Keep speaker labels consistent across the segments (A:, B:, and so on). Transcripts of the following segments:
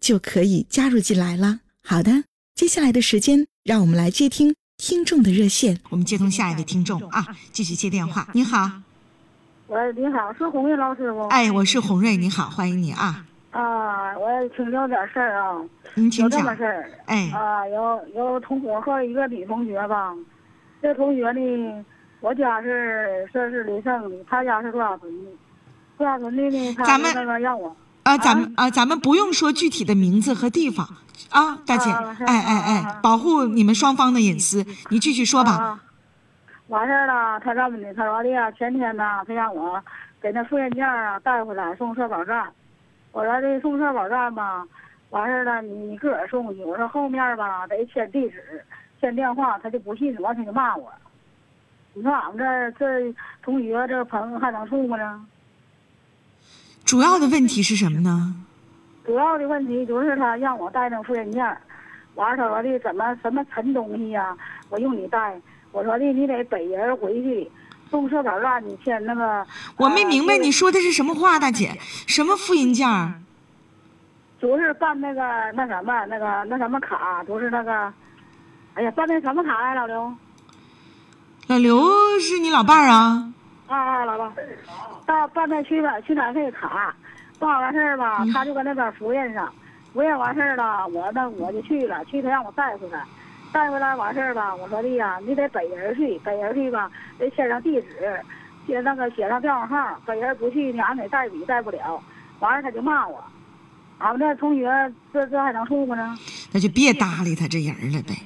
A: 就可以加入进来了。好的，接下来的时间，让我们来接听听众的热线。我们接通下一位听众啊，继续接电话。你好，
B: 喂，你好，是红瑞老师不？
A: 哎，我是红瑞，你好，欢迎你啊。
B: 啊，我请教点事儿啊。
A: 您请
B: 讲。有这么事儿。
A: 哎。
B: 啊，有有同我和一个女同学吧，这同学呢，我家是这是李胜的，他家是多少屯的？多少屯的呢？他那个让我。
A: 啊，咱们啊，咱们不用说具体的名字和地方啊，大姐，哎哎哎，保护你们双方的隐私，你继续说吧。
B: 完事儿了，他这么的，他说的呀，前天呢，他让我给那复印件啊带回来送社保站。我说这送社保站吧，完事儿了，你你自个儿送去。我说后面吧得签地址、签电话，他就不信，完他就骂我。你说俺们这这同学这朋友还能处吗呢？
A: 主要的问题是什么呢？
B: 主要的问题就是他让我带那复印件，完他说的怎么什么沉东西呀？我用你带，我说的你得北人回去送社保站，你签那个。
A: 我没明白你说的是什么话，大姐，什么复印件？
B: 就是办那个那什么那个那什么卡，就是那个，哎呀，办那什么卡呀，老刘。
A: 老刘是你老伴儿啊？
B: 啊啊，老伴。到办那取款取暖费卡，办完事儿吧，他就搁那边复印上，复印完事儿了，我那我就去了，去他让我带回来，带回来完事儿吧，我说的呀，你得本人去，本人去吧，得写上地址，写那个写上电话号，本人不去你，俺得代笔代不了，完了他就骂我，俺们那同学这这还能处吗呢？
A: 那就别搭理他这人了呗，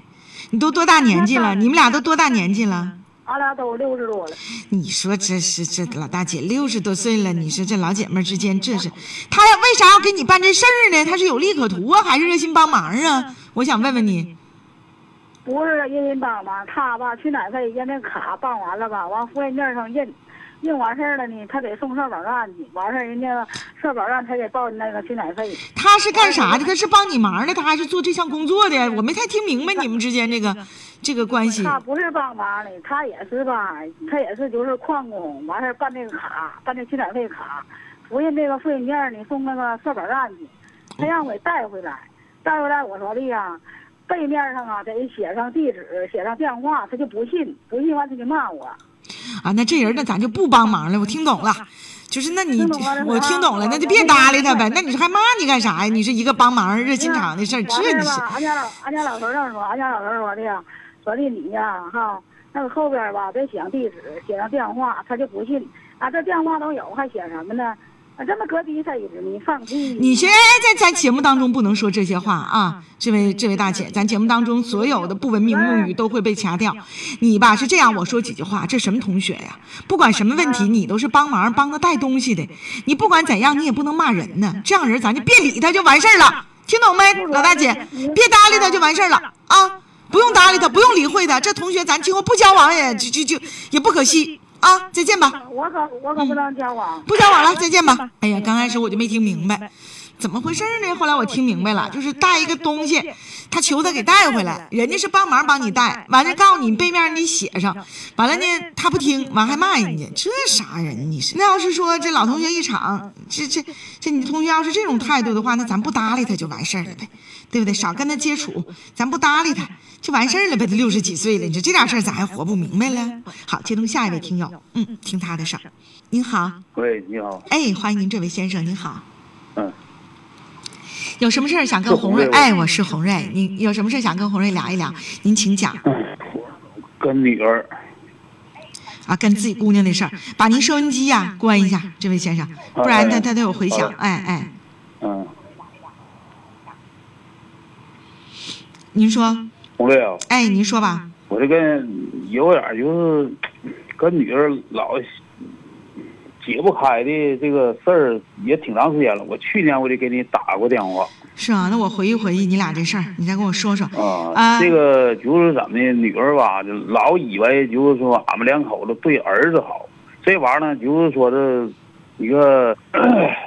A: 你都多大年纪了？你们俩都多大年纪了？
B: 俺俩都六十多了，
A: 你说这是这老大姐六十多岁了，你说这老姐妹之间这是，她要为啥要给你办这事儿呢？她是有利可图啊，还是热心帮忙啊？我想问问你，
B: 不是热心帮忙，她吧去哪费人那卡办完了吧，往复印件上印。印完事儿了呢，他给送社保站去。完事儿，人家社保站他给报那个取奶费。
A: 他是干啥的？他是帮你忙的，他还是做这项工作的？我没太听明白你们之间这个这个关系。
B: 他不是帮忙的，他也是吧？他也是就是矿工。完事儿办那个卡，办那取奶费卡，复印那个复印件呢，送那个社保站去。他让我给带回来，带回来我说的呀，背面上啊得写上地址，写上电话，他就不信，不信完他就骂我。
A: 啊，那这人那咱就不帮忙了。我听懂了，就是那你我听懂了，那就别搭理他呗。那你说还骂你干啥呀？你是一个帮忙热心肠的事儿，这你是。
B: 俺家老俺家老头儿说，俺家老头儿说的呀，说的你呀哈，那个后边吧别写上地址，写上电话，他就不信。啊，这电话都有，还写什么呢？啊，这么隔壁才你放屁！
A: 你现在在咱节目当中不能说这些话啊，这位这位大姐，咱节目当中所有的不文明用语都会被掐掉。你吧是这样，我说几句话，这什么同学呀？不管什么问题，你都是帮忙帮他带东西的，你不管怎样，你也不能骂人呢。这样人咱就别理他就完事儿了，听懂没，老大姐？别搭理他就完事儿了啊，不用搭理他，不用理会他。这同学咱今后不交往也就就就也不可惜。啊，再见吧！
B: 我可我可不能交往，
A: 不交往了，再见吧！哎呀，刚开始我就没听明白，怎么回事呢？后来我听明白了，就是带一个东西，他求他给带回来，人家是帮忙帮你带，完了告诉你背面你写上，完了呢他不听，完还骂人家，这啥人？你是那要是说这老同学一场，这这这你同学要是这种态度的话，那咱不搭理他就完事儿了呗。对不对？少跟他接触，咱不搭理他，就完事儿了呗。他六十几岁了，你说这点事儿咋还活不明白了？好，接通下一位听友，嗯，听他的事儿。您好，
C: 喂，你好，
A: 哎，欢迎您，这位先生，您好，
C: 嗯，
A: 有什么事儿想跟
C: 是
A: 红瑞？哎，我是红瑞，您有什么事儿想跟红瑞聊一聊？您请讲
C: 跟女儿
A: 啊，跟自己姑娘的事儿，把您收音机呀、关一下，这位先生，不然他他都有回响。哎哎，
C: 嗯，
A: 您说，
C: 红瑞啊，
A: 哎，您说吧。
C: 我这个有点儿就是跟女儿老解不开的这个事儿也挺长时间了。我去年我就给你打过电话
A: 是啊，那我回忆回忆你俩这事儿，你再跟我说说。
C: 啊，
A: 啊
C: 这个就是怎么的，女儿吧，就老以为就是说俺们两口子对儿子好，这玩意儿呢，就是说这，一个。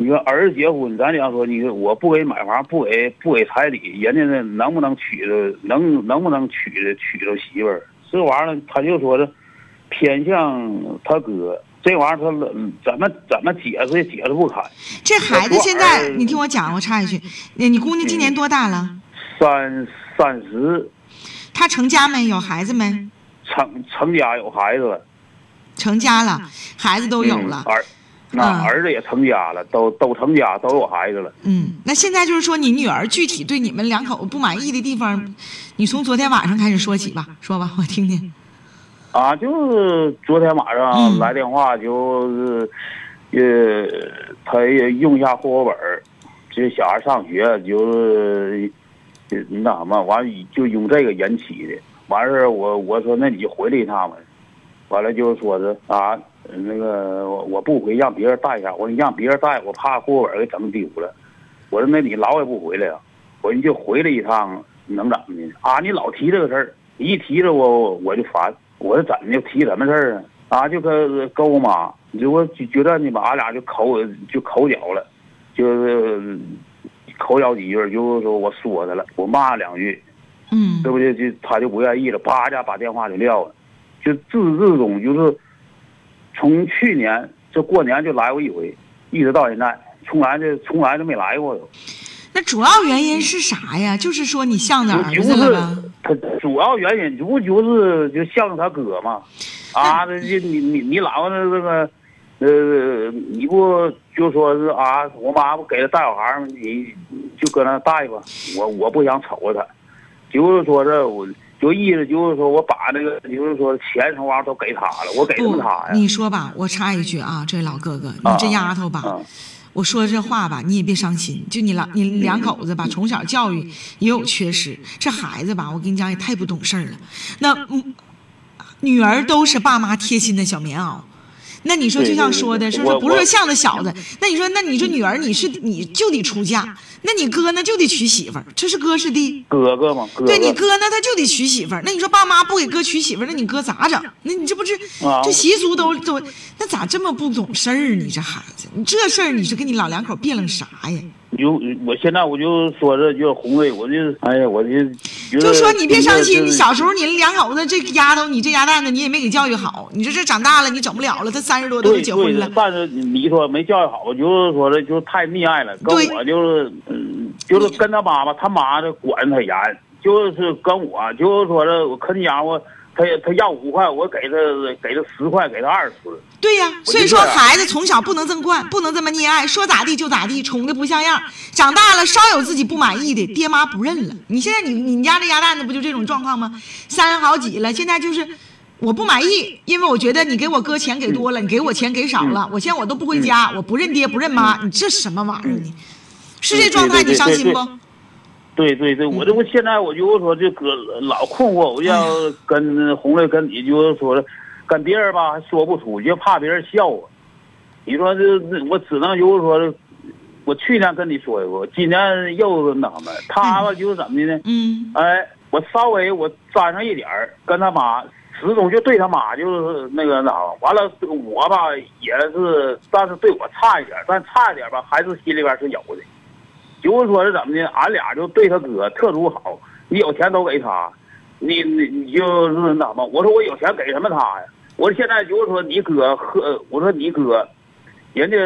C: 你说儿子结婚，咱讲说，你说我不给买房，不给不给彩礼，人家那能不能娶着，能能不能娶着娶着媳妇儿？这玩意儿，他就说是偏向他哥，这玩意儿他嗯怎么怎么解释也解释不开。
A: 这孩子现在，你听我讲，我插一句，你你姑娘今年多大了？
C: 三三十
A: 她成家没？有孩子没？
C: 成成家有孩子了，
A: 成家了，孩子都有了
C: 嗯。儿，那
A: 嗯
C: 儿子也成家了，都都成家，都有孩子了。
A: 嗯，那现在就是说，你女儿具体对你们两口子不满意的地方，你从昨天晚上开始说起吧，说吧，我听听。
C: 啊，就是昨天晚上
A: 嗯
C: 来电话，就是，呃，他也用一下户口本儿，这小孩上学就是，呃那什么，完就用这个延期的。完事儿我我说那你就回来一趟呗，完了就说是啊，那个我我不回，让别人带一下。我说你让别人带，我怕户口本儿给整丢了。我说那你老也不回来啊、我说你就回来一趟，能怎么的？啊，你老提这个事儿，一提着我我就烦。我说怎么就提什么事儿啊？啊，就跟跟我妈，就我就觉得你把俺俩就口就口角了，就是口角几句，就是说我说他了，我骂两句，
A: 嗯
C: 这不就就他就不愿意了，叭一下把电话就撂了，就自始至终就是从去年这过年就来过一回，一直到现在，从来就从来就没来过都。
A: 那主要原因是啥呀？就是说你向着儿子了吧？
C: 他主要原因不就是就向着他哥嘛，啊，这这你你你老子这个，呃，你不就说是啊，我妈不给他带小孩儿吗？你就搁那带吧，我我不想瞅着他，就是说这我就意思就是说我把那个就是说钱什么玩意儿都给他了，我给什
A: 不
C: 么他呀？，
A: 你说吧，我插一句啊，这位老哥哥，你这丫头吧，
C: 啊
A: 我说这话吧，你也别伤心。就你两你两口子吧，从小教育也有缺失。这孩子吧，我跟你讲也太不懂事儿了。那嗯，女儿都是爸妈贴心的小棉袄。那你说就像说的，是不是不是说像的小子？那你说，那你说女儿你是你就得出嫁，那你哥呢就得娶媳妇儿，这是哥是弟。
C: 哥哥嘛，哥哥。
A: 对你哥呢，他就得娶媳妇儿。那你说爸妈不给哥娶媳妇儿，那你哥咋整？那你这不是
C: 啊
A: 这习俗都都，那咋这么不懂事儿？你这孩子，你这事儿你是跟你老两口别楞啥呀？
C: 就我现在我就说这就是红卫，我就哎呀，我就
A: 就说你别伤心，你小时
C: 候
A: 候你两口子这丫头，你这丫蛋子你也没给教育好。你说这长大了你整不了了，他三十多都结婚了
C: 对，。但是你说没教育好，就是说的就是太溺爱了，跟
A: 对
C: 我就是嗯，就是跟他妈妈，他妈的管他严，就是跟我就是说的，我跟家伙我。他他要五块，我给他给他十块，给他二十。
A: 对呀、所以说孩子从小不能这么惯，不能这么溺爱，说咋地就咋地，宠的不像样。长大了稍有自己不满意的，爹妈不认了。你现在你你家这鸭蛋子不就这种状况吗？三十好几了，现在就是我不满意，因为我觉得你给我哥钱给多了，你给我钱给少了，我现在我都不回家，我不认爹不认妈，你这什么玩意儿呢？是这状态，你伤心不？
C: 对对对，我这不现在我就是说这个老困惑，我要跟红瑞跟你就是说，跟别人吧还说不出，就怕别人笑我。你说这这我只能就是说，我去年跟你说过，今年又那什么，他吧就是怎么的呢？
A: 嗯
C: 哎，我稍微我沾上一点儿，跟他妈始终就对他妈就是那个那完了，我吧也是，但是对我差一点，但差一点吧，还是心里边是有的。就是说是怎么的，俺俩就对他哥特殊好，你有钱都给他，你你你就是那什么？我说我有钱给什么他呀？我说现在就是说你哥和我说你哥，人家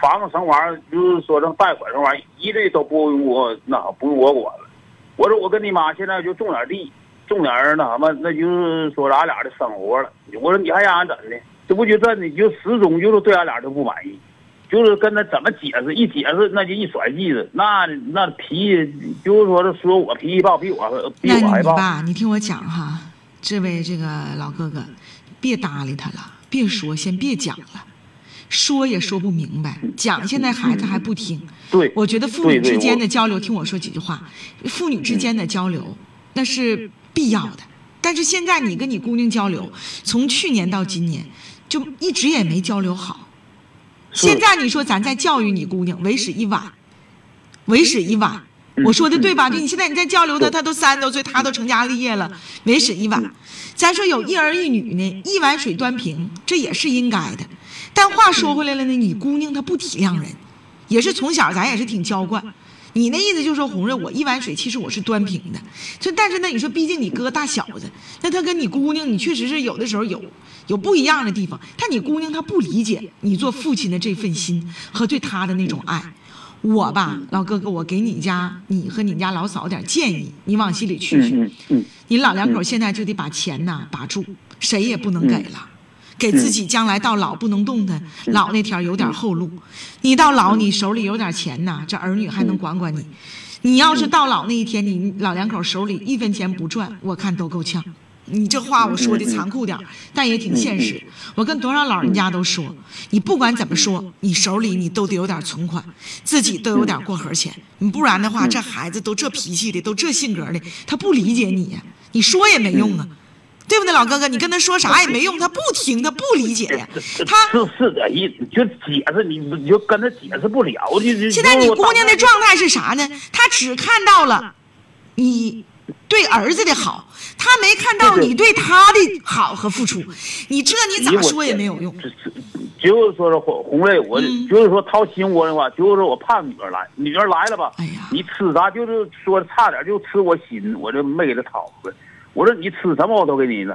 C: 房子什么玩意儿，就是说这贷款什么玩意儿，一律都不用我那不用我管了。我说我跟你妈现在就种点地，种点那什么，那就是说俺俩的生活了。我说你还让俺怎的？这不就这你就始终就是对俺俩都不满意。就是跟他怎么解释，一解释那就一甩剂子，那那脾气就是说是说我脾气暴，比我比
A: 那
C: 我还暴。
A: 你吧，你听我讲哈，这位这个老哥哥，别搭理他了，别说，先别讲了，说也说不明白，讲现在孩子还不听。
C: 对，
A: 我觉得父女之间的交流，听我说几句话，父女之间的交流那是必要的。但是现在你跟你姑娘交流，从去年到今年，就一直也没交流好。
C: 是
A: 现在你说咱再教育你姑娘，为时已晚，为时已晚。我说的对吧？就你现在你再交流她，她都三十多岁，她都成家立业了，为时已晚。咱说有一儿一女呢，一碗水端平，这也是应该的。但话说回来了呢，你姑娘她不体谅人，也是从小咱也是挺娇惯。你那意思就是说，红瑞，我一碗水其实我是端平的，就但是呢，你说毕竟你哥大小子，那他跟你姑娘，你确实是有的时候有有不一样的地方。但你姑娘她不理解你做父亲的这份心和对她的那种爱。我吧，老哥哥，我给你家你和你家老嫂点建议，你往心里去去。你老两口现在就得把钱呐把住，谁也不能给了，给自己将来到老不能动弹，老那天有点后路。你到老你手里有点钱呐，这儿女还能管管你。你要是到老那一天，你老两口手里一分钱不赚，我看都够呛。你这话我说的残酷点儿，但也挺现实。我跟多少老人家都说，你不管怎么说，你手里你都得有点存款，自己都有点过河钱。你不然的话，这孩子都这脾气的，都这性格的，他不理解你呀，你说也没用啊，对不对，老哥哥？你跟他说啥也没用，他不听，他不理解呀，他。
C: 是是这意思，就解释你你就跟他解释不了，就就
A: 现在你姑娘的
C: 状
A: 状态是啥呢？她只看到了你对儿子的好，她没看到你对她的好和付出。你这你咋说也没有用。
C: 就是说是红红瑞，我
A: 嗯
C: 就是说掏心窝的话，就是说我怕女儿来，女儿来了吧，
A: 哎
C: 你吃啥就是说差点就吃我心，我就没给她掏出来。我说你吃什么我都给你呢。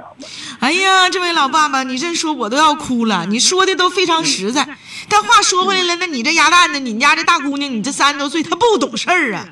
A: 哎呀，这位老爸爸，你这说我都要哭了。你说的都非常实在，但话说回来了，那你这鸭蛋呢？你家这大姑娘，你这三十多岁，她不懂事儿啊。